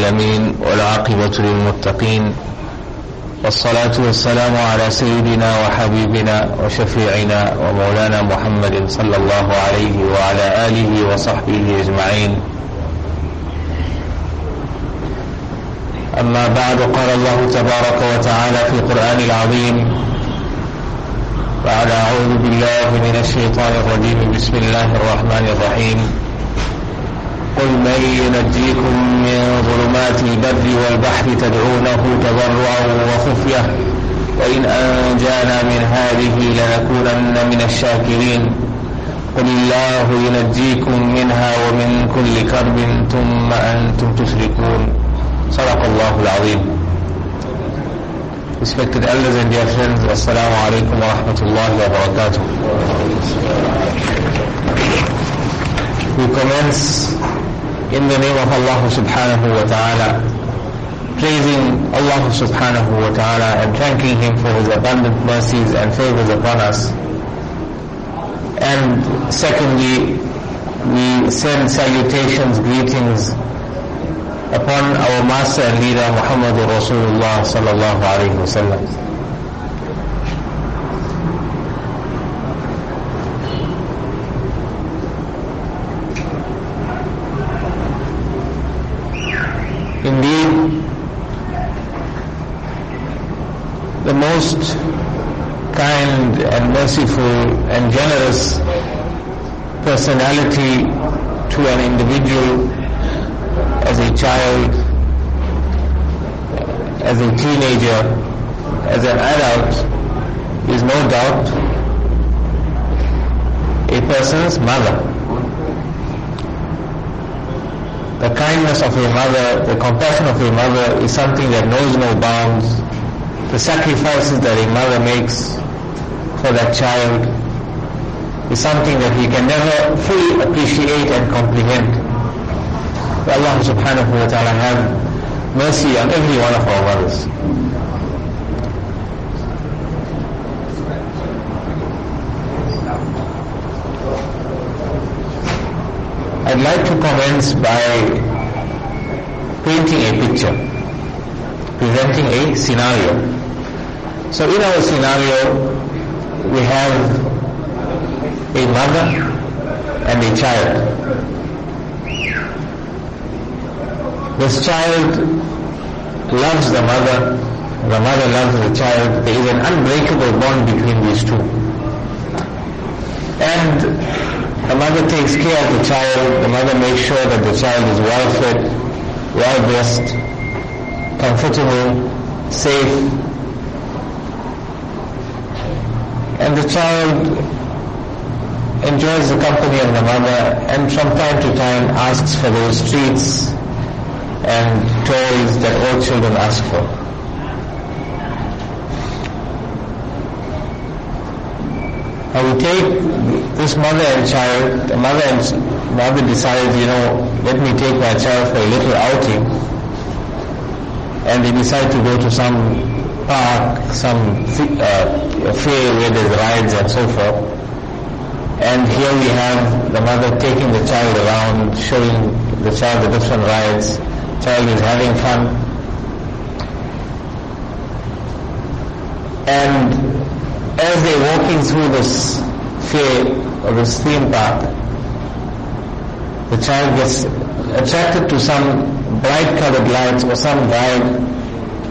العالمين والعاقبة للمتقين والصلاة والسلام على سيدنا وحبيبنا وشفيعنا ومولانا محمد صلى الله عليه وعلى آله وصحبه أجمعين. أما بعد قال الله تبارك وتعالى في القرآن العظيم بعد أعوذ بالله من الشيطان الرجيم بسم الله الرحمن الرحيم. قل من ينجيكم من ظلمات البر والبحر تدعونه تضرعا وخفية. وإن أنجانا من هذه لنكونن من الشاكرين. قل الله ينجيكم منها ومن كل كرب ثم أنتم تشركون. صدق الله العظيم. Respected elders and dear friends, Assalamu alaikum wa rahmatullahi wa barakatuh. We commence in the name of Allah subhanahu wa ta'ala, praising Allah subhanahu wa ta'ala and thanking Him for His abundant mercies and favors upon us. And secondly, we send salutations, greetings upon our master and leader Muhammad Rasulullah sallallahu alayhi wasallam. Indeed, the most kind and merciful generous personality to an individual as a child, as a teenager, as an adult is no doubt a person's mother. The kindness of a mother, the compassion of a mother is something that knows no bounds. The sacrifices that a mother makes for that child is something that we can never fully appreciate and comprehend. May Allah subhanahu wa ta'ala have mercy on every one of our mothers. I'd like to commence by painting a picture, presenting a scenario. So in our scenario, we have a mother and a child. This child loves the mother, the mother loves the child. There is an unbreakable bond between these two. And the mother takes care of the child, the mother makes sure that the child is well fed, well dressed, comfortable, safe. And the child enjoys the company of the mother and from time to time asks for those treats and toys that all children ask for. Now we take this mother and child, the mother and mother decides, you know, let me take my child for a little outing. And they decide to go to some park, some uh, fair where there's rides and so forth. And here we have the mother taking the child around, showing the child the different rides. Child is having fun. And as they're walking through this fair or this theme park, the child gets attracted to some bright colored lights or some ride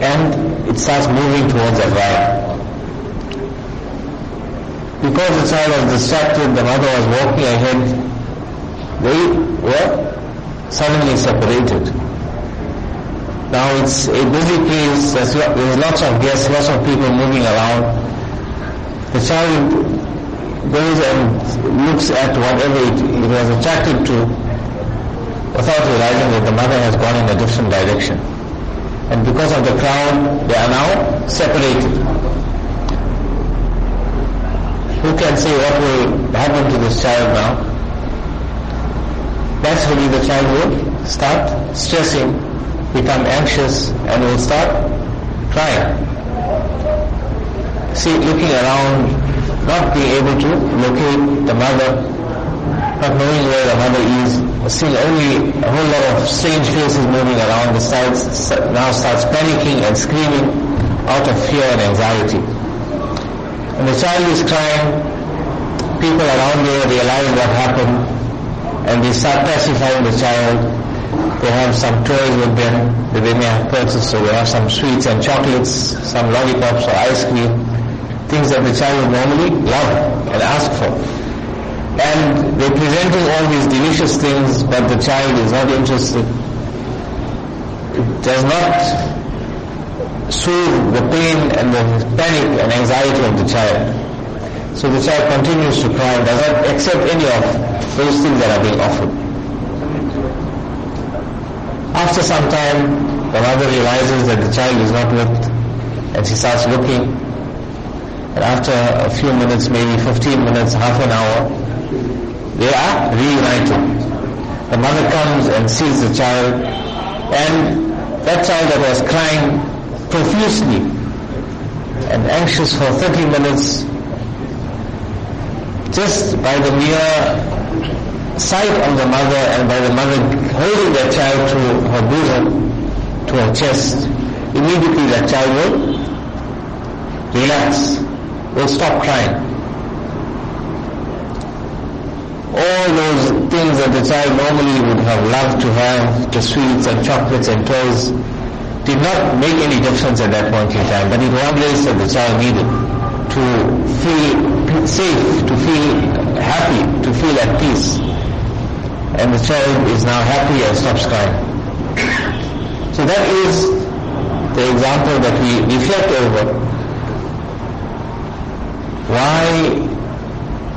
and it starts moving towards that ride. Because the child was distracted, the mother was walking ahead, they were suddenly separated. Now it's a busy place, there's, there's lots of guests, lots of people moving around. The child goes and looks at whatever it, it was attracted to without realizing that the mother has gone in a different direction. And because of the crowd, they are now separated. Who can say what will happen to this child now? That's Naturally the child will start stressing, become anxious and will start crying see, looking around, not being able to locate the mother, not knowing where the mother is, seeing only a whole lot of strange faces moving around, the child now starts panicking and screaming out of fear and anxiety. And the child is crying, people around there realize what happened, and they start pacifying the child. They have some toys with them that they may have purchased, so they have some sweets and chocolates, some lollipops or ice cream things that the child would normally love and ask for. And they're presenting all these delicious things, but the child is not interested. It does not soothe the pain and the panic and anxiety of the child. So the child continues to cry and does not accept any of those things that are being offered. After some time, the mother realizes that the child is not with and she starts looking. And after a few minutes, maybe 15 minutes, half an hour, they are reunited. The mother comes and sees the child and that child that was crying profusely and anxious for 30 minutes just by the mere sight of the mother and by the mother holding the child to her bosom, to her chest, immediately the child will relax, will stop crying. All those things that the child normally would have loved to have, the sweets and chocolates and toys, did not make any difference at that point in time. But it one that the child needed to feel safe, to feel happy, to feel at peace. And the child is now happy and stops crying. So that is the example that we reflect over. Why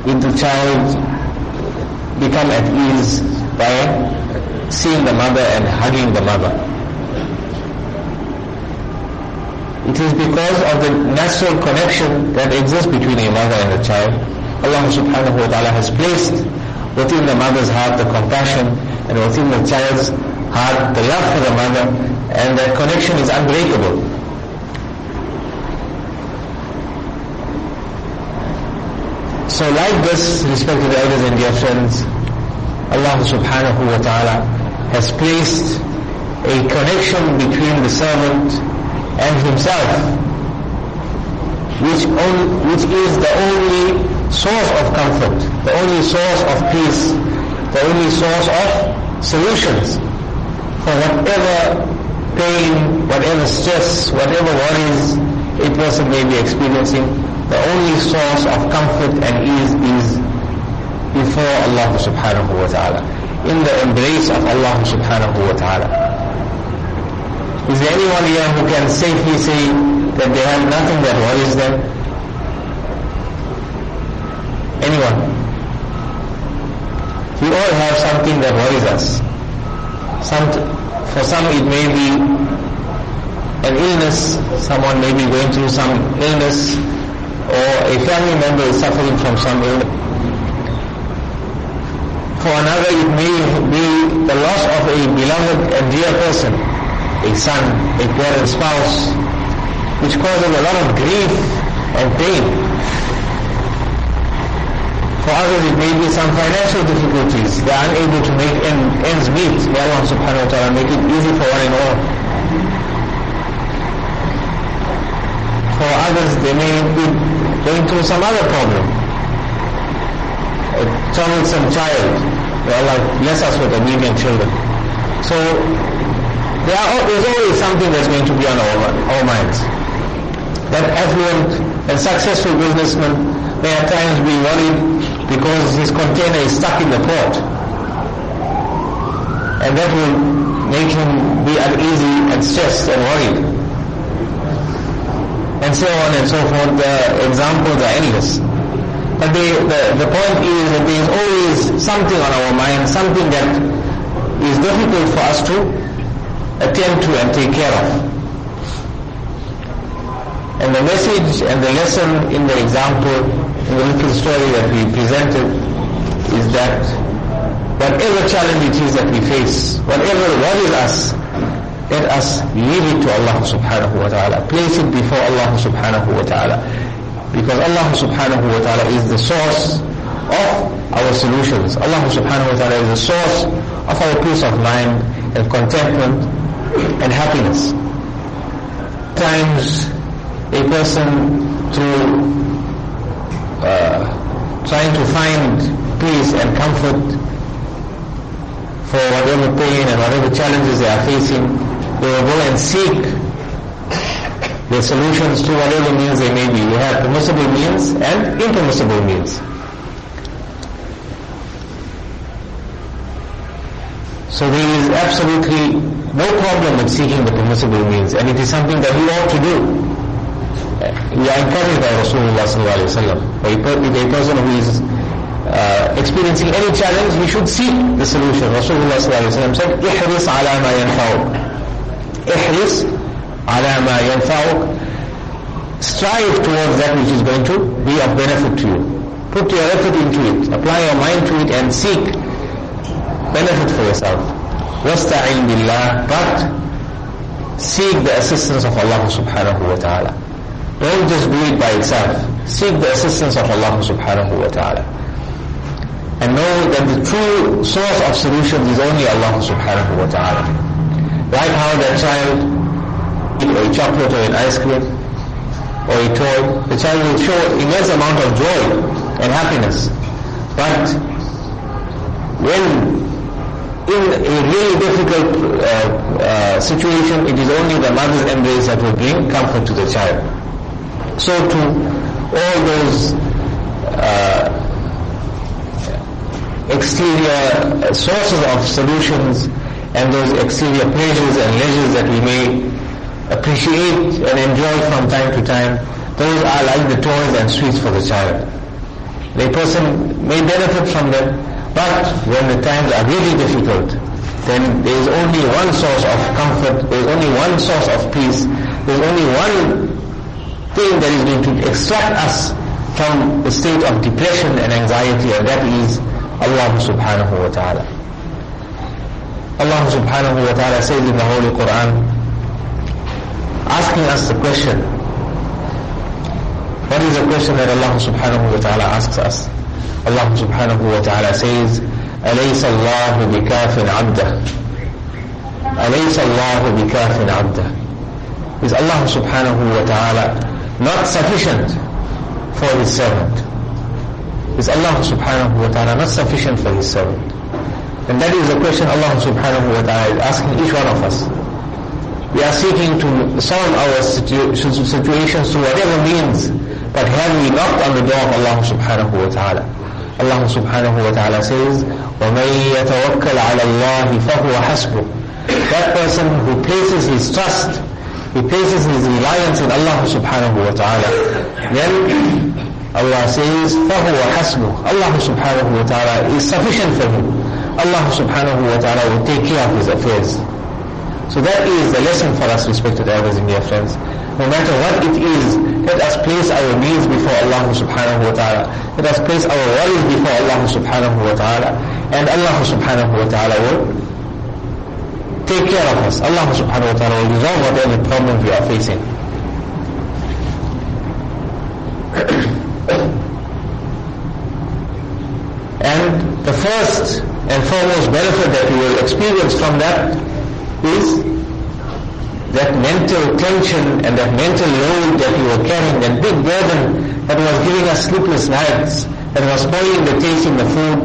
did the child become at ease by seeing the mother and hugging the mother? It is because of the natural connection that exists between a mother and a child. Allah subhanahu wa ta'ala has placed within the mother's heart the compassion and within the child's heart the love for the mother and that connection is unbreakable. So like this, respected elders and dear friends, Allah subhanahu wa ta'ala has placed a connection between the servant and himself, which, only, which is the only source of comfort, the only source of peace, the only source of solutions for whatever pain, whatever stress, whatever worries a person may be experiencing. The only source of comfort and ease is before Allah subhanahu wa ta'ala, in the embrace of Allah subhanahu wa ta'ala. Is there anyone here who can safely say that they have nothing that worries them? Anyone? We all have something that worries us. Some, for some it may be an illness, someone may be going through some illness, or a family member is suffering from some illness. For another it may be the loss of a beloved and dear person a son, a parent, spouse, which causes a lot of grief and pain. For others it may be some financial difficulties. They are unable to make ends meet. May Allah subhanahu wa ta'ala make it easy for one and all. For others they may be going through some other problem. A troublesome child. May Allah bless us with obedient children. So there are, there's always something that's going to be on our, our minds. That affluent and successful businessman may at times be worried because his container is stuck in the port. And that will make him be uneasy and stressed and worried. And so on and so forth. The examples are endless. But the, the, point is that there is always something on our mind, something that is difficult for us to attend to and take care of. And the message and the lesson in the example, in the little story that we presented, is that whatever challenge it is that we face, whatever worries us, let us leave it to Allah subhanahu wa ta'ala. Place it before Allah subhanahu wa ta'ala. Because Allah subhanahu wa ta'ala is the source of our solutions. Allah subhanahu wa ta'ala is the source of our peace of mind and contentment and happiness. Times a person through uh, trying to find peace and comfort for whatever pain and whatever challenges they are facing, they will go and seek the solutions to whatever means they may be. We have permissible means and impermissible means. So there is absolutely no problem with seeking the permissible means, and it is something that we ought to do. We are encouraged by Rasulullah sallallahu. If a person who is uh, experiencing any challenge, we should seek the solution. Rasulullah sallallahu alaihi wasallam said, "Ihris ala ma yanfa'uk." Ihris ala ma yanfa'uk. Strive towards that which is going to be of benefit to you. Put your effort into it. Apply your mind to it and seek benefit for yourself. وَاسْتَعِنْ بِاللَّهِ But seek the assistance of Allah subhanahu wa ta'ala. Don't just do it by itself. Seek the assistance of Allah subhanahu wa ta'ala. And know that the true source of solutions is only Allah subhanahu wa ta'ala. Like how that child eat a chocolate or an ice cream or a toy, the child will show immense amount of joy and happiness. But when in a really difficult uh, uh, situation, it is only the mother's embrace that will bring comfort to the child. So to all those uh, exterior sources of solutions and those exterior pleasures and leisures that we may appreciate and enjoy from time to time, those are like the toys and sweets for the child. The person may benefit from them, but when the times are really difficult, then there is only one source of comfort, there is only one source of peace, there is only one thing that is going to extract us from the state of depression and anxiety, and that is Allah subhanahu wa ta'ala. Allah subhanahu wa ta'ala says in the Holy Quran, asking us the question, what is the question that Allah subhanahu wa ta'ala asks us? Allah subhanahu wa ta'ala says, أليس الله بكاف عبده أليس الله بكاف عبده Is Allah subhanahu wa ta'ala not sufficient for His servant? Is Allah subhanahu wa ta'ala not sufficient for His servant? And that is the question Allah subhanahu wa ta'ala is asking each one of us. We are seeking to solve our situ- situations through whatever means, but have we knocked on the door of Allah subhanahu wa ta'ala? Allah subhanahu wa ta'ala says, وَمَن يَتَوَكَّلْ عَلَى اللَّهِ فَهُوَ حَسْبُهُ That person who places his trust, he places his reliance in Allah subhanahu wa ta'ala, then Allah says, فَهُوَ حَسْبُهُ Allah subhanahu wa ta'ala is sufficient for him. Allah subhanahu wa ta'ala will take care of his affairs. So that is the lesson for us, respected elders and dear friends. No matter what it is, let us place our needs before Allah subhanahu wa ta'ala. Let us place our worries before Allah subhanahu wa ta'ala. And Allah subhanahu wa ta'ala will take care of us. Allah subhanahu wa ta'ala will resolve whatever problem we are facing. and the first and foremost benefit that we will experience from that is that mental tension and that mental load that we were carrying, that big burden that was giving us sleepless nights, that was spoiling the taste in the food,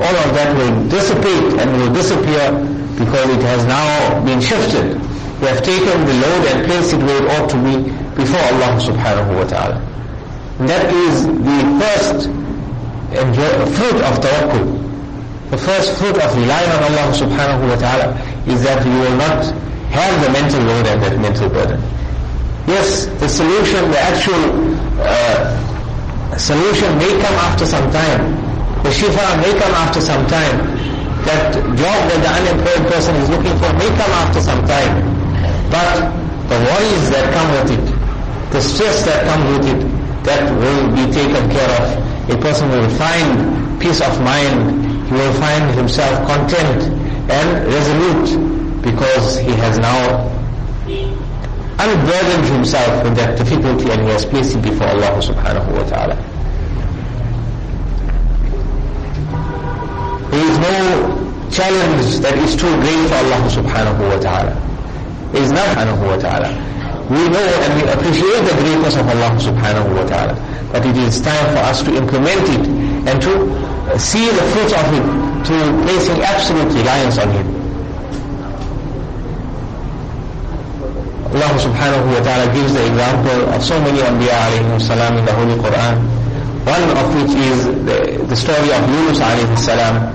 all of that will dissipate and will disappear because it has now been shifted. We have taken the load and placed it where it ought to be before Allah subhanahu wa ta'ala. That is the first fruit of tawakkul. The first fruit of relying on Allah subhanahu wa ta'ala is that you will not have the mental load and that mental burden. Yes, the solution, the actual uh, solution may come after some time. The shifa may come after some time. That job that the unemployed person is looking for may come after some time. But the worries that come with it, the stress that comes with it, that will be taken care of. A person will find peace of mind. He will find himself content and resolute because he has now unburdened himself with that difficulty and he has placed it before Allah subhanahu wa ta'ala. There is no challenge that is too great for Allah subhanahu wa ta'ala. There is not subhanahu wa ta'ala. We know and we appreciate the greatness of Allah subhanahu wa ta'ala. But it is time for us to implement it and to see the fruits of it through placing absolute reliance on Him. Allah subhanahu wa ta'ala gives the example of so many Anbiya alayhi salam in the Holy Quran. One of which is the, the story of Yunus alayhi salam.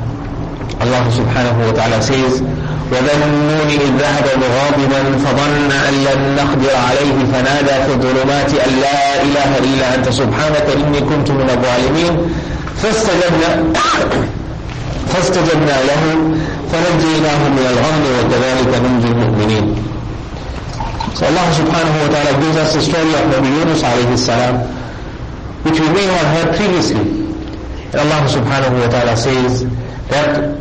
Allah subhanahu wa ta'ala says, وذنون إذ ذهب مغاضبا فظن أن لن نقدر عليه فنادى في الظلمات أن لا إله إلا أنت سبحانك إني كنت من الظالمين فاستجبنا فاستجبنا له فنجيناه من الغم وكذلك ننجي المؤمنين So Allah subhanahu wa ta'ala gives us the story of Nabi Yunus alayhi salam, which we may have heard previously. And Allah subhanahu wa ta'ala says that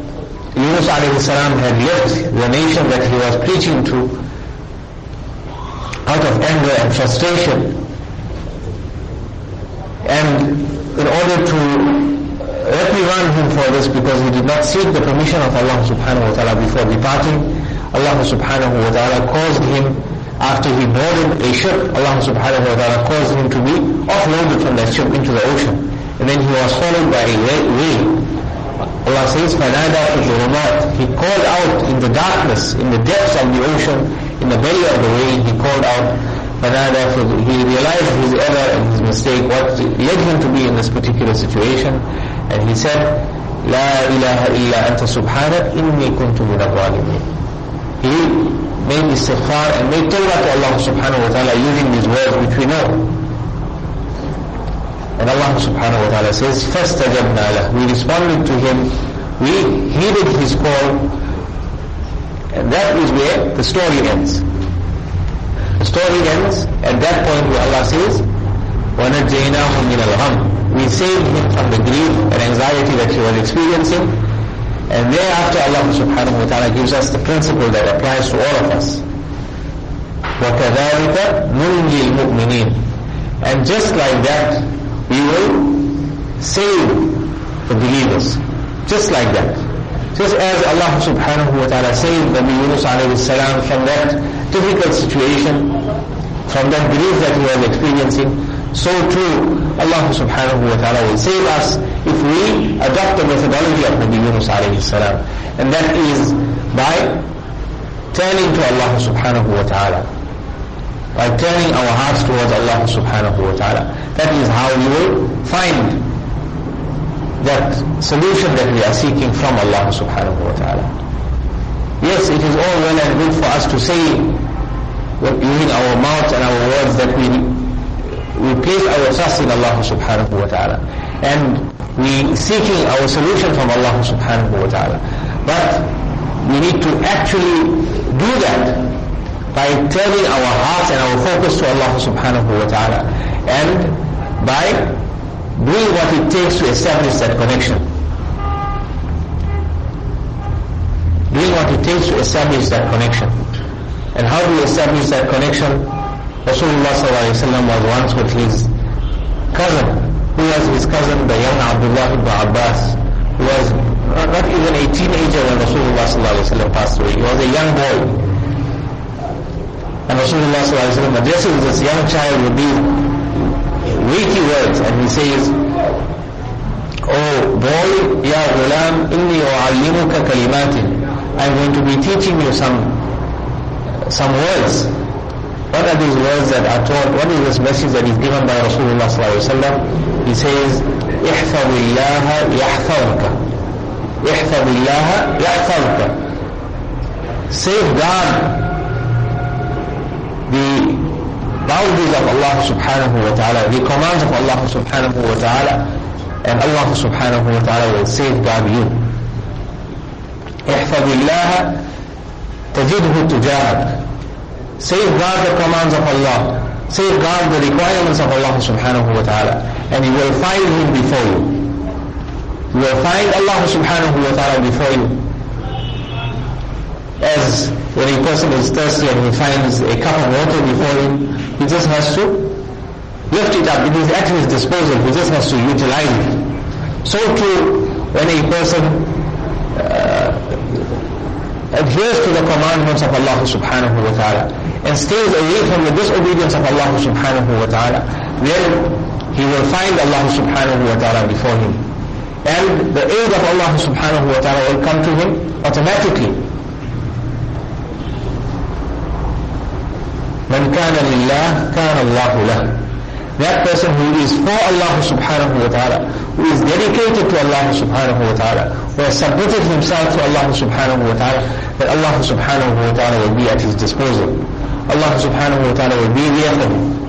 Yunus alayhi salam had left the nation that he was preaching to out of anger and frustration. And in order to reprimand him for this because he did not seek the permission of Allah subhanahu wa ta'ala before departing, Allah subhanahu wa ta'ala caused him after he boarded a ship, Allah subhanahu wa ta'ala caused him to be offloaded from that ship into the ocean. And then he was followed by a whale Allah says, فَنَادَى فِي الظُّلُمَاتِ He called out in the darkness, in the depths of the ocean, in the belly of the whale, he called out, فَنَادَى فِي He realized his error and his mistake, what led him to be in this particular situation. And he said, لا إله إلا أنت سبحانك إني كنت من الظالمين. He made istighfar and made tawbah to Allah subhanahu wa ta'ala using these words which we know. And Allah subhanahu wa ta'ala says, فَاسْتَجَبْنَا لَهُ We responded to him, we heeded his call, and that is where the story ends. The story ends at that point where Allah says, وَنَجَّيْنَاهُ مِنَ الْغَمِّ We saved him from the grief and anxiety that he was experiencing, and thereafter Allah subhanahu wa ta'ala gives us the principle that applies to all of us. وَكَذَلِكَ نُنْجِي الْمُؤْمِنِينَ And just like that, we will save the believers. Just like that. Just as Allah subhanahu wa ta'ala saved Nabi Yunus alayhi salam from that difficult situation, from that grief that he was experiencing, so too Allah subhanahu wa ta'ala will save us if we adopt the methodology of Nabi Yunus alayhi salam. And that is by turning to Allah subhanahu wa ta'ala by turning our hearts towards Allah subhanahu wa ta'ala. That is how we will find that solution that we are seeking from Allah subhanahu wa ta'ala. Yes, it is all well and good for us to say using our mouth and our words that we we place our trust in Allah subhanahu wa ta'ala. And we seeking our solution from Allah subhanahu wa ta'ala. But we need to actually do that by turning our hearts and our focus to Allah subhanahu wa ta'ala and by doing what it takes to establish that connection. Doing what it takes to establish that connection. And how do we establish that connection? Rasulullah was once with his cousin. Who was his cousin? The young Abdullah ibn Abbas. Who was not even a teenager when Rasulullah passed away. He was a young boy. And Rasulullah addresses this young child with these weighty words and he says, Oh boy, ya ghulam, inni u'allimuka kalimatin. I'm going to be teaching you some some words. What are these words that are taught? What is this message that is given by Rasulullah sallallahu He says, احفظ الله يحفظك. احفظ الله يحفظك. Safeguard the boundaries of Allah subhanahu wa ta'ala, the commands of Allah subhanahu wa ta'ala, and Allah subhanahu wa ta'ala will safeguard you. احفظ الله تجده تجاهك Safeguard the commands of Allah. Safeguard the requirements of Allah subhanahu wa ta'ala. And you will find Him before you. You will find Allah subhanahu wa ta'ala before you. As when a person is thirsty and he finds a cup of water before him, he just has to lift it up. It is at his disposal. He just has to utilize it. So too, when a person uh, adheres to the commandments of Allah subhanahu wa ta'ala and stays away from the disobedience of Allah subhanahu wa ta'ala, then he will find Allah subhanahu wa ta'ala before him. And the aid of Allah subhanahu wa ta'ala will come to him automatically. من كان لله كان الله له that person who is for Allah subhanahu wa ta'ala, who is dedicated to Allah subhanahu wa ta'ala, who has submitted himself to Allah subhanahu wa ta'ala, that Allah subhanahu wa ta'ala will be at his disposal. Allah subhanahu wa ta'ala will be for him.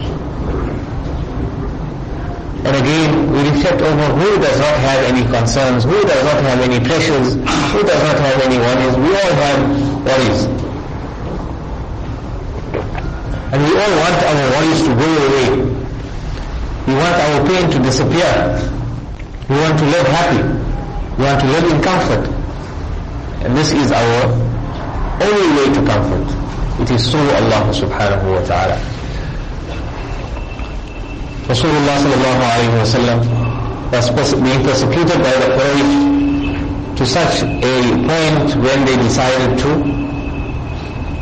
And again, we reflect over who does not have any concerns, who does not have any pressures, who does not have any worries. We all have worries. And we all want our worries to go away. We want our pain to disappear. We want to live happy. We want to live in comfort. And this is our only way to comfort. It is through Allah subhanahu wa ta'ala. Rasulullah sallallahu alayhi wa sallam was being persecuted by the Quraysh to such a point when they decided to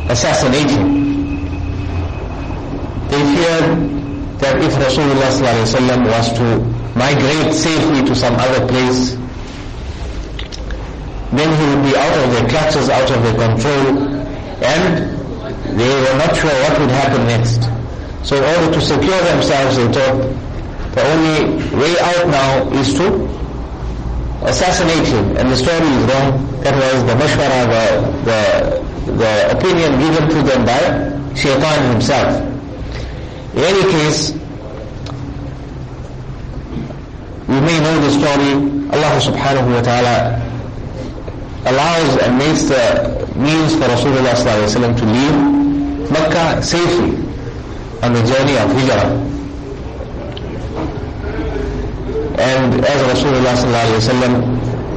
assassinate him. They feared that if Rasulullah was to migrate safely to some other place, then he would be out of their clutches, out of their control, and they were not sure what would happen next. So in order to secure themselves, they thought the only way out now is to assassinate him. And the story is wrong. That was the mashwara, the, the, the opinion given to them by Shaitan himself. In any case, you may know the story. Allah subhanahu wa ta'ala allows and makes the means for Rasulullah sallallahu to leave Makkah safely on the journey of Hijrah. And as Rasulullah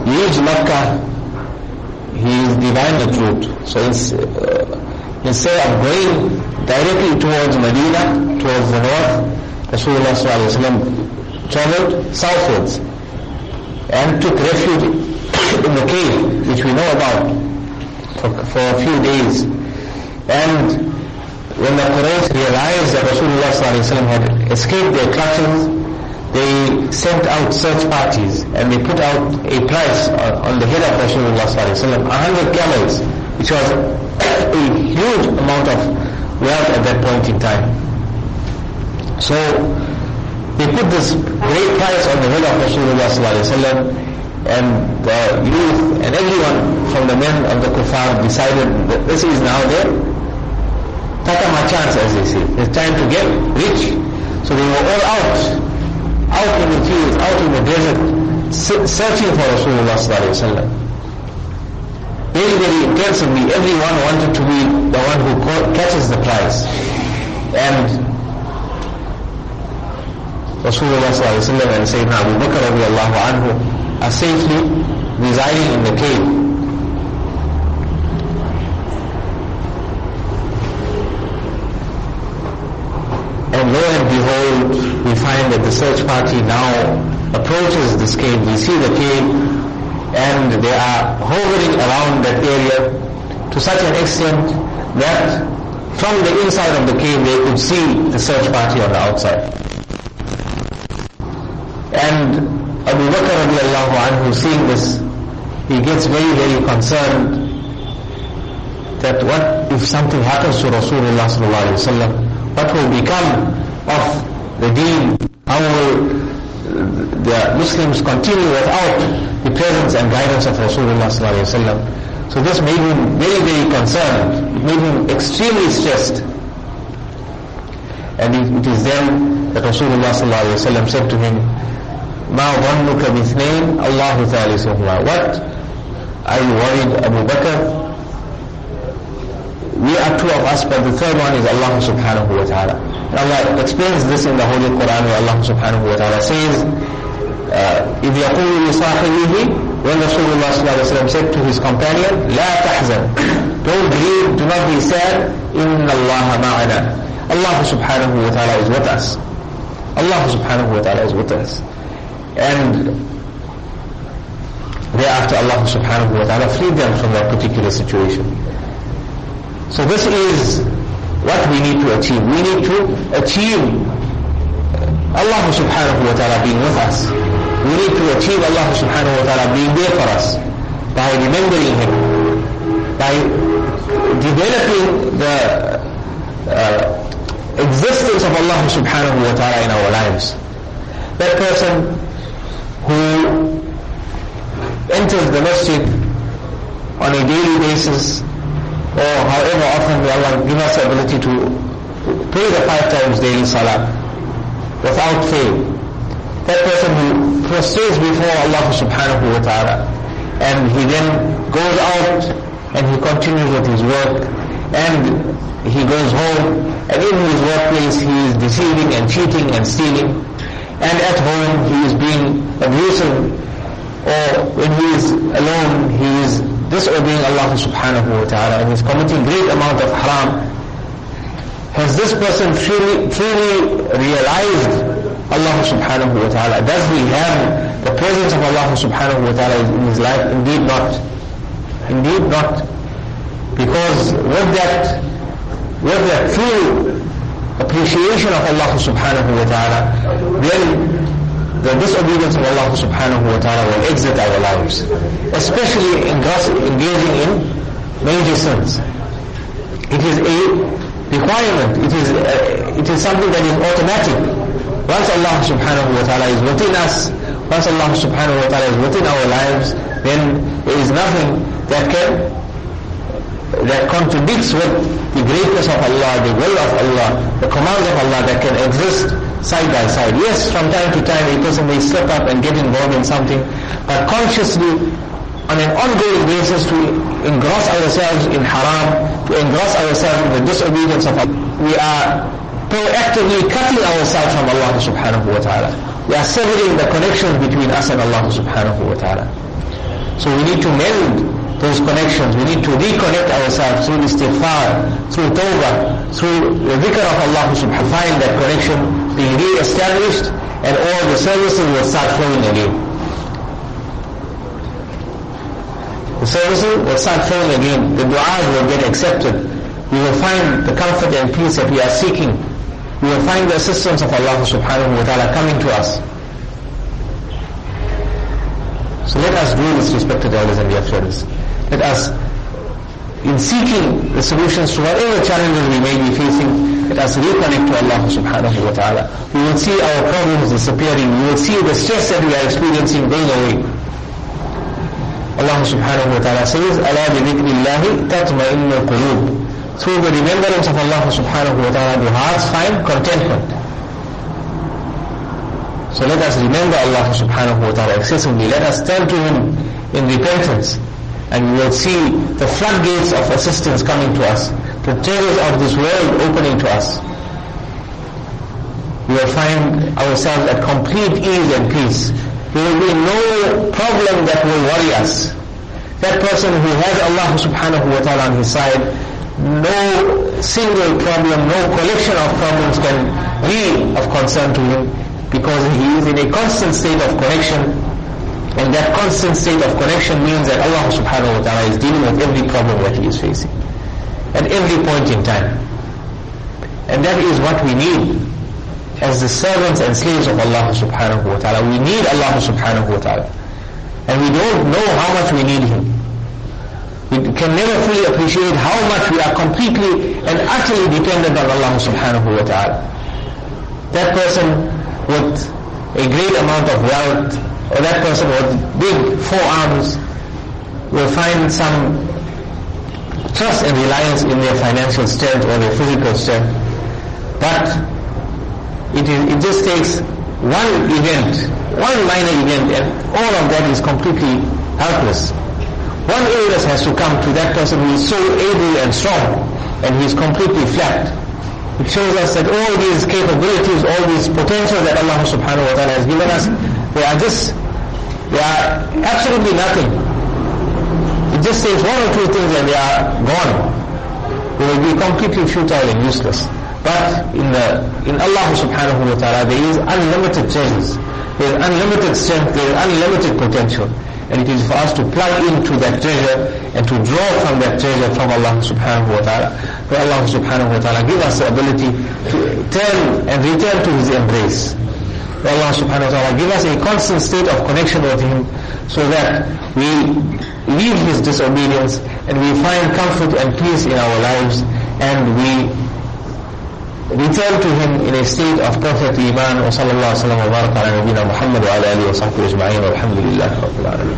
leaves Makkah, he is divine the truth. So uh, instead of going directly towards Medina, towards the north, Rasulullah Wasallam traveled southwards and took refuge in the cave, which we know about for, for a few days. And when the Quraysh realized that Rasulullah Wasallam had escaped their clutches, they sent out search parties and they put out a price on, the head of Rasulullah Wasallam, a hundred camels, which was a huge amount of wealth at that point in time. So they put this great price on the head of Rasulullah and the youth and everyone from the men of the kuffar decided that this is now their Tata my chance, as they say. It's time to get rich. So they were all out, out in the fields, out in the desert, searching for Rasulullah sallallahu Very, very intensively, everyone wanted to be the one who catches the prize. And Rasulullah sallallahu and Sayyidina Abu Bakr radiallahu anhu are safely residing in the cave. And lo and behold, we find that the search party now approaches this cave. We see the cave and they are hovering around that area to such an extent that from the inside of the cave they could see the search party on the outside. And Abu Bakr radiallahu anhu seeing this, he gets very, very concerned that what if something happens to Rasulullah sallallahu alayhi wa what will become of the deen? How will the Muslims continue without the presence and guidance of Rasulullah So this made him very, very concerned. It made him extremely stressed. And it, it is then that Rasulullah said to him, ما ظنك باثنين الله ثالثهما What? Are you worried Abu Bakr? We are two of us, but the third one is Allah subhanahu wa ta'ala. And Allah explains this in the Holy Quran where Allah subhanahu wa ta'ala says, إذ يقول لصاحبه when Rasulullah said to his companion, لا تحزن Don't grieve, do not be sad, إن الله معنا Allah subhanahu wa ta'ala is with us. Allah subhanahu wa ta'ala is with us. And thereafter Allah subhanahu wa ta'ala freed them from that particular situation. So this is what we need to achieve. We need to achieve Allah subhanahu wa ta'ala being with us. We need to achieve Allah subhanahu wa ta'ala being there for us by remembering Him, by developing the uh, existence of Allah subhanahu wa ta'ala in our lives. That person who enters the masjid on a daily basis or however often may Allah give us the ability to pray the five times daily salah without fail. That person who prostrates before Allah subhanahu wa ta'ala and he then goes out and he continues with his work and he goes home and in his workplace he is deceiving and cheating and stealing and at home he is being abusive or when he is alone he is disobeying Allah subhanahu wa ta'ala and is committing great amount of haram has this person truly, truly realized Allah subhanahu wa ta'ala? Does he have the presence of Allah subhanahu wa ta'ala in his life? Indeed not. Indeed not. Because with that, with that true appreciation of Allah subhanahu wa ta'ala, then the disobedience of Allah subhanahu wa ta'ala will exit our lives. Especially in engaging in major sins. It is a requirement. It is, uh, it is something that is automatic. Once Allah subhanahu wa ta'ala is within us, once Allah subhanahu wa ta'ala is within our lives, then there is nothing that can that contradicts with the greatness of Allah, the will of Allah, the commands of Allah that can exist side by side. Yes, from time to time a person may slip up and get involved in something, but consciously on an ongoing basis to engross ourselves in haram, to engross ourselves in the disobedience of Allah. We are proactively cutting ourselves from Allah subhanahu wa ta'ala. We are severing the connections between us and Allah subhanahu wa ta'ala. So we need to mend those connections. We need to reconnect ourselves through istighfar, through tawbah, through the dhikr of Allah subhanahu wa ta'ala. Find that connection being re-established and all the services will start flowing again. the services will start flowing again. The du'as will get accepted. We will find the comfort and peace that we are seeking. We will find the assistance of Allah subhanahu wa ta'ala coming to us. So let us do this, respected elders and dear friends. Let us, in seeking the solutions to whatever challenges we may be facing, let us reconnect to Allah subhanahu wa ta'ala. We will see our problems disappearing. We will see the stress that we are experiencing going away. Allah subhanahu wa ta'ala says, أَلَا بِذِكْرِ اللَّهِ تَطْمَئِنُّ الْقُلُوبِ Through the remembrance of Allah subhanahu wa ta'ala, do hearts find contentment. So let us remember Allah subhanahu wa ta'ala excessively. Let us turn to Him in repentance. And we will see the floodgates of assistance coming to us. The treasures of this world opening to us. We will find ourselves at complete ease and peace there will be no problem that will worry us. That person who has Allah subhanahu wa ta'ala on his side, no single problem, no collection of problems can be of concern to him because he is in a constant state of connection and that constant state of connection means that Allah subhanahu wa ta'ala is dealing with every problem that he is facing at every point in time. And that is what we need as the servants and slaves of Allah subhanahu wa ta'ala. We need Allah subhanahu wa ta'ala. And we don't know how much we need Him. We can never fully appreciate how much we are completely and utterly dependent on Allah subhanahu wa ta'ala. That person with a great amount of wealth, or that person with big forearms, will find some trust and reliance in their financial strength or their physical strength. But it, is, it just takes one event, one minor event, and all of that is completely helpless. One illness has to come to that person who is so able and strong, and he is completely flat. It shows us that all these capabilities, all these potential that Allah subhanahu wa ta'ala has given us, they are just, they are absolutely nothing. It just says one or two things and they are gone. They will be completely futile and useless. But in the in Allah subhanahu wa ta'ala there is unlimited treasures. There is unlimited strength, there is unlimited potential. And it is for us to plug into that treasure and to draw from that treasure from Allah subhanahu wa ta'ala. May Allah subhanahu wa ta'ala give us the ability to turn and return to His embrace. May Allah subhanahu wa ta'ala give us a constant state of connection with Him so that we leave His disobedience and we find comfort and peace in our lives and we return to him in a state of perfect iman وصلى الله وسلم وبارك على نبينا محمد وعلى آله وصحبه أجمعين والحمد لله رب العالمين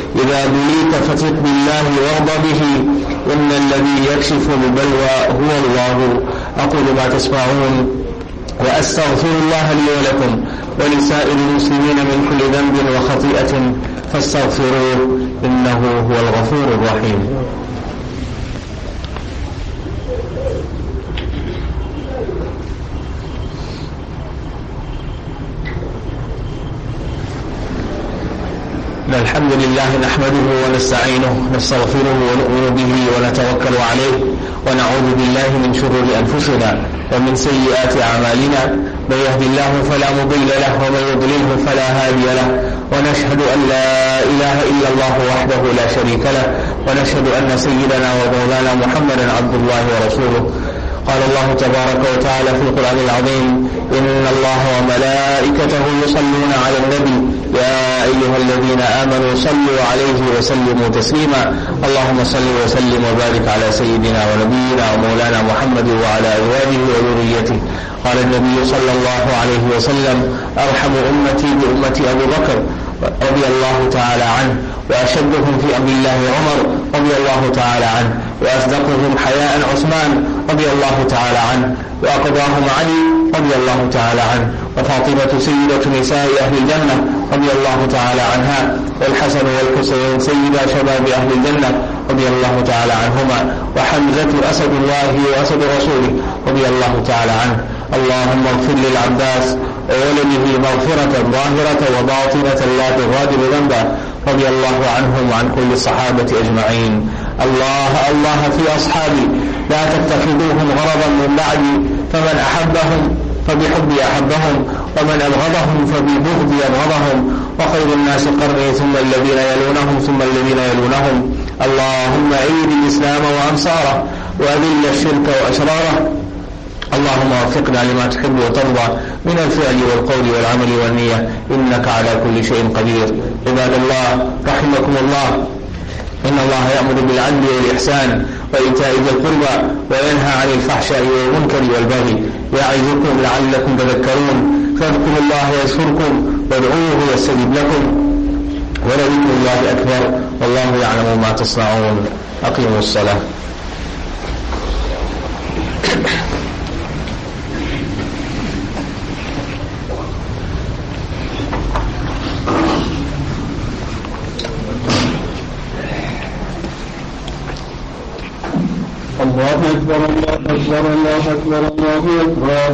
إذا بليت فثق بالله وارض به إن الذي يكشف البلوى هو الله أقول ما تسمعون وأستغفر الله لي ولكم ولسائر المسلمين من كل ذنب وخطيئة فاستغفروه إنه هو الغفور الرحيم. الحمد لله نحمده ونستعينه نستغفره ونؤمن به ونتوكل عليه ونعوذ بالله من شرور أنفسنا ومن سيئات أعمالنا. من يهد الله فلا مضل له ومن يضلله فلا هادي له. ونشهد أن لا إله إلا الله وحده لا شريك له. ونشهد أن سيدنا ومولانا محمدا عبد الله ورسوله. قال الله تبارك وتعالى في القرآن العظيم إن الله وملائكته يصلون على النبي يا أيها الذين آمنوا صلوا عليه وسلموا تسليما. اللهم صل وسلم وبارك على سيدنا ونبينا ومولانا محمد وعلى أزواجه وذريته. قال النبي صلى الله عليه وسلم أرحم أمتي بأمتي أبو بكر رضي الله تعالى عنه وأشدهم في أمر الله عمر رضي الله تعالى عنه وأصدقهم حياء عثمان رضي الله تعالى عنه وأقضاهم علي رضي الله تعالى عنه وفاطمة سيدة نساء أهل الجنة رضي الله تعالى عنها والحسن والحسين سيدا شباب أهل الجنة رضي الله تعالى عنهما وحمزة أسد الله وأسد رسوله رضي الله تعالى عنه. اللهم اغفر للعباس وولده مغفرة ظاهرة وباطنة لا تغادر ذنبا رضي الله عنهم وعن كل الصحابة أجمعين. الله الله في أصحابي. لا تتخذوهم غرضا من بعدي فمن أحبهم فبحبي أحبهم ومن أبغضهم فببغضي أبغضهم. وخير الناس قرني ثم الذين يلونهم ثم الذين يلونهم. اللهم عيد الإسلام وأنصاره وأذل الشرك وأشراره. اللهم وفقنا لما تحب وترضى من الفعل والقول والعمل والنية. إنك على كل شيء قدير. عباد الله رحمكم الله. إن الله يأمر بالعدل والإحسان وإيتاء ذي القربى وينهى عن الفحشاء والمنكر والبغي يعظكم لعلكم تذكرون فاذكروا الله يذكركم وادعوه يستجب لكم ولذكر الله أكبر والله يعلم ما تصنعون أقيموا الصلاة. الله أكبر الله أكبر الله أكبر الله أكبر.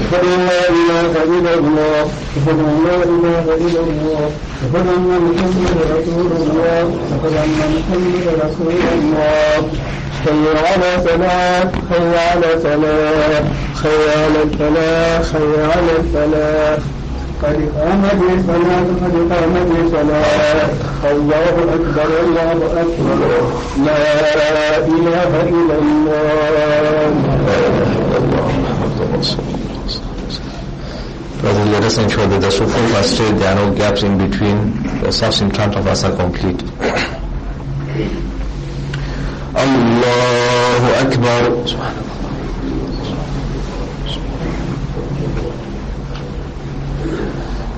أشهد أن لا إله إلا الله أشهد أن لا إله إلا الله أشهد أن محمدا رسول الله أشهد أن محمدا رسول الله. حي على صلاة حي على صلاة حي على الفلاح حي على الفلاح. قد قامت الصلاة قد قامت الصلاة الله أكبر الله أكبر لا إله إلا الله Brothers, let us ensure that the sufuf are straight, there are no gaps in between, the safs in front of us are complete. Allahu Akbar.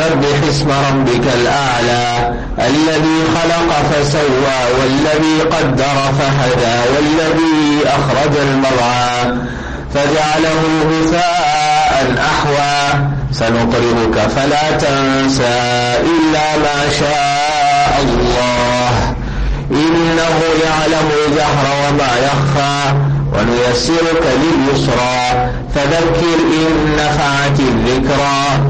سبح اسم ربك الأعلى الذي خلق فسوى والذي قدر فهدى والذي أخرج المرعى فجعله غثاء أحوى. سنقرئك فلا تنسى إلا ما شاء الله. إنه يعلم الجهر وما يخفى ونيسرك لليسرى. فذكر إن نفعت الذكرى.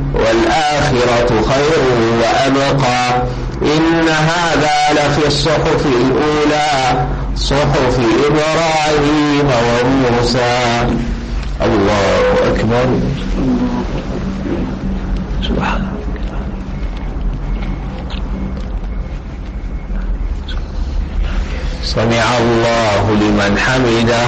والآخرة خير وأبقى. إن هذا لفي الصحف الأولى صحف إبراهيم وموسى. الله أكبر. سبحان سمع الله لمن حمده.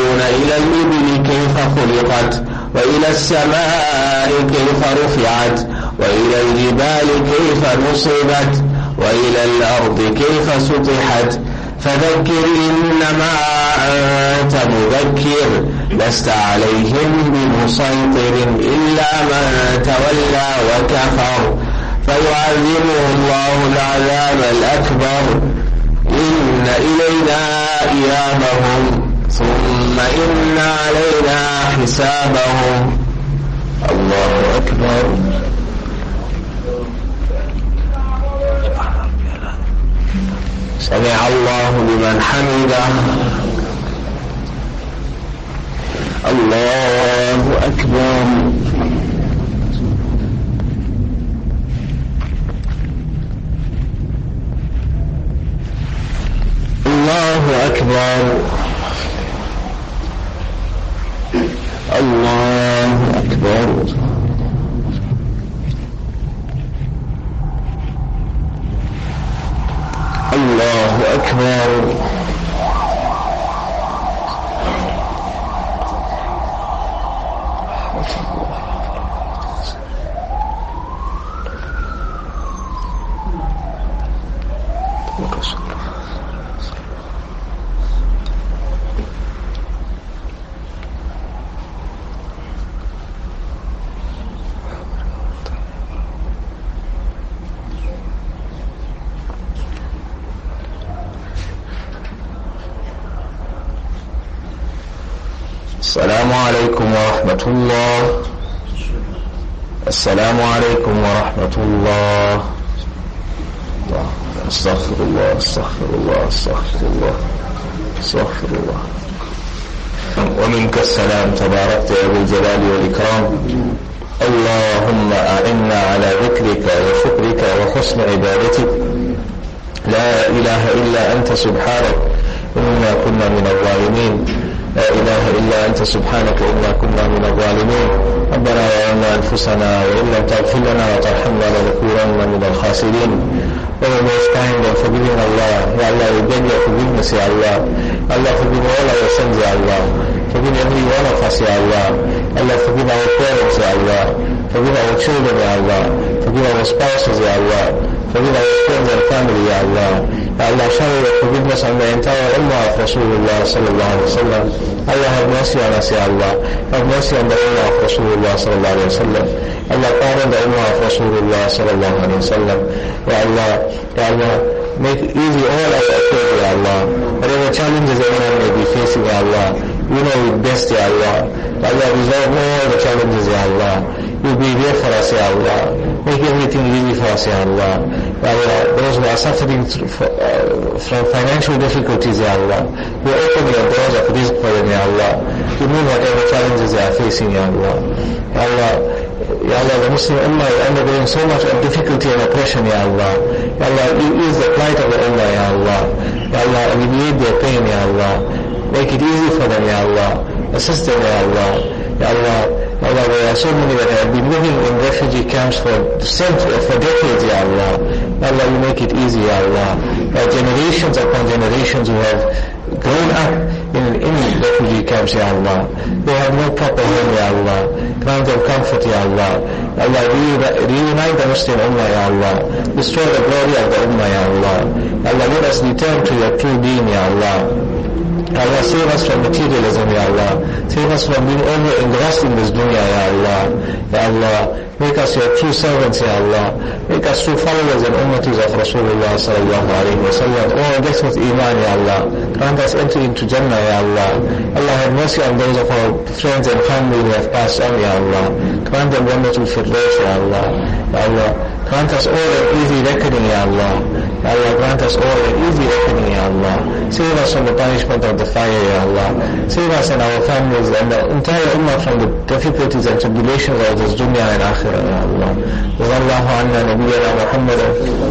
إلى الإبل كيف خلقت وإلى السماء كيف رفعت وإلى الجبال كيف نصبت وإلى الأرض كيف سطحت. فذكر إنما أنت مذكر لست عليهم بمسيطر إلا من تولى وكفر. فيعذبه الله العذاب الأكبر. إن إلينا إيابهم. ثم إن علينا حسابهم. الله أكبر. سمع الله لمن حمده. الله أكبر. الله أكبر. الله أكبر. الله أكبر السلام عليكم ورحمة الله. السلام عليكم ورحمة الله. استغفر الله استغفر الله استغفر الله استغفر الله. ومنك السلام تباركت يا ذو الجلال والإكرام. اللهم أعنا على ذكرك وشكرك وحسن عبادتك. لا إله إلا أنت سبحانك. إنا كنا من الظالمين. لا إله إلا أنت سبحانك إنا كنا من الظالمين. ربنا ظلمنا أنفسنا وإن لم تغفر لنا وترحمنا لنكونن من الخاسرين. ولا نستعين فبين الله يا الله يبين فبين مسيا الله الله فبين ولا يسند الله فبين يبين ولا فسيا الله الله فبين أوكار يا الله فبين أوكشود يا الله فبين أوسباس يا الله فبين أوكشود يا الله فبين Ya Allah, shower your forgiveness on the entire Ummah of Rasulullah sallallahu alayhi wa sallam. Allah, have mercy on us, Ya Allah. Have mercy on the Ummah of Rasulullah sallallahu alayhi wa sallam. Allah, pardon the Ummah of Rasulullah sallallahu alayhi wa sallam. Ya Allah, Ya Allah, make easy all our affairs, Ya Allah. Whatever challenges anyone may be facing, Ya Allah, you know it best, Ya Allah. Ya Allah, resolve all the challenges, Ya Allah. You be there for us, Ya Allah. Make everything easy for us, Ya Allah. Ya Allah, those who are suffering uh, from financial difficulties, Ya Allah, you open your doors of rizq for them, Ya Allah. Remove whatever challenges they are facing, Ya Allah. Ya Allah, Ya Allah, the Muslim Ummah is undergoing so much of difficulty and oppression, Ya Allah. Ya Allah, you ease the plight of the Ummah, Ya Allah. Ya Allah, alleviate their pain, Ya Allah. Make it easy for them, Ya Allah. Assist them, Ya Allah. Allah, Allah, uh, there are so many that have been living in refugee camps for centuries, for decades, Ya Allah. Allah, you make it easy, Ya Allah. There are generations upon generations who have grown up in, in refugee camps, Ya Allah. They have no proper home, Ya Allah. Grant them comfort, Ya Allah. Allah, reunite the Muslim Ummah, Ya Allah. Restore the glory of the Ummah, Ya Allah. Allah, let us return to your true deen, Ya Allah. Allah, save us from materialism, Ya Allah. Save us from being over engrossed in this dunya, Ya Allah. Ya Allah, make us your true servants, Ya Allah. Make us true followers and ummatis of Rasulullah sallallahu alayhi wa sallam. All bless with iman, Ya Allah. Grant us entry into Jannah, Ya Allah. Allah, have mercy on those of our friends and family who have passed on, Ya Allah. Grant them wonderful firdaus, Ya Allah. Ya Allah, grant us all an easy reckoning, Ya Allah. Ya Allah, grant us all an easy reckoning, Ya Allah. Save us from the punishment of the fire, Ya Allah. Save us and our families and the entire ummah from the difficulties and tribulations of this dunya and akhirah, Ya Allah. رضى الله عنا نبينا محمد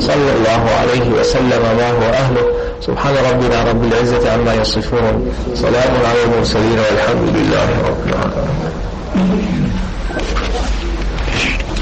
صلى الله عليه وسلم ما هو أهله سبحان ربنا رب العزة عما يصفون. سلام على المرسلين والحمد لله رب العالمين.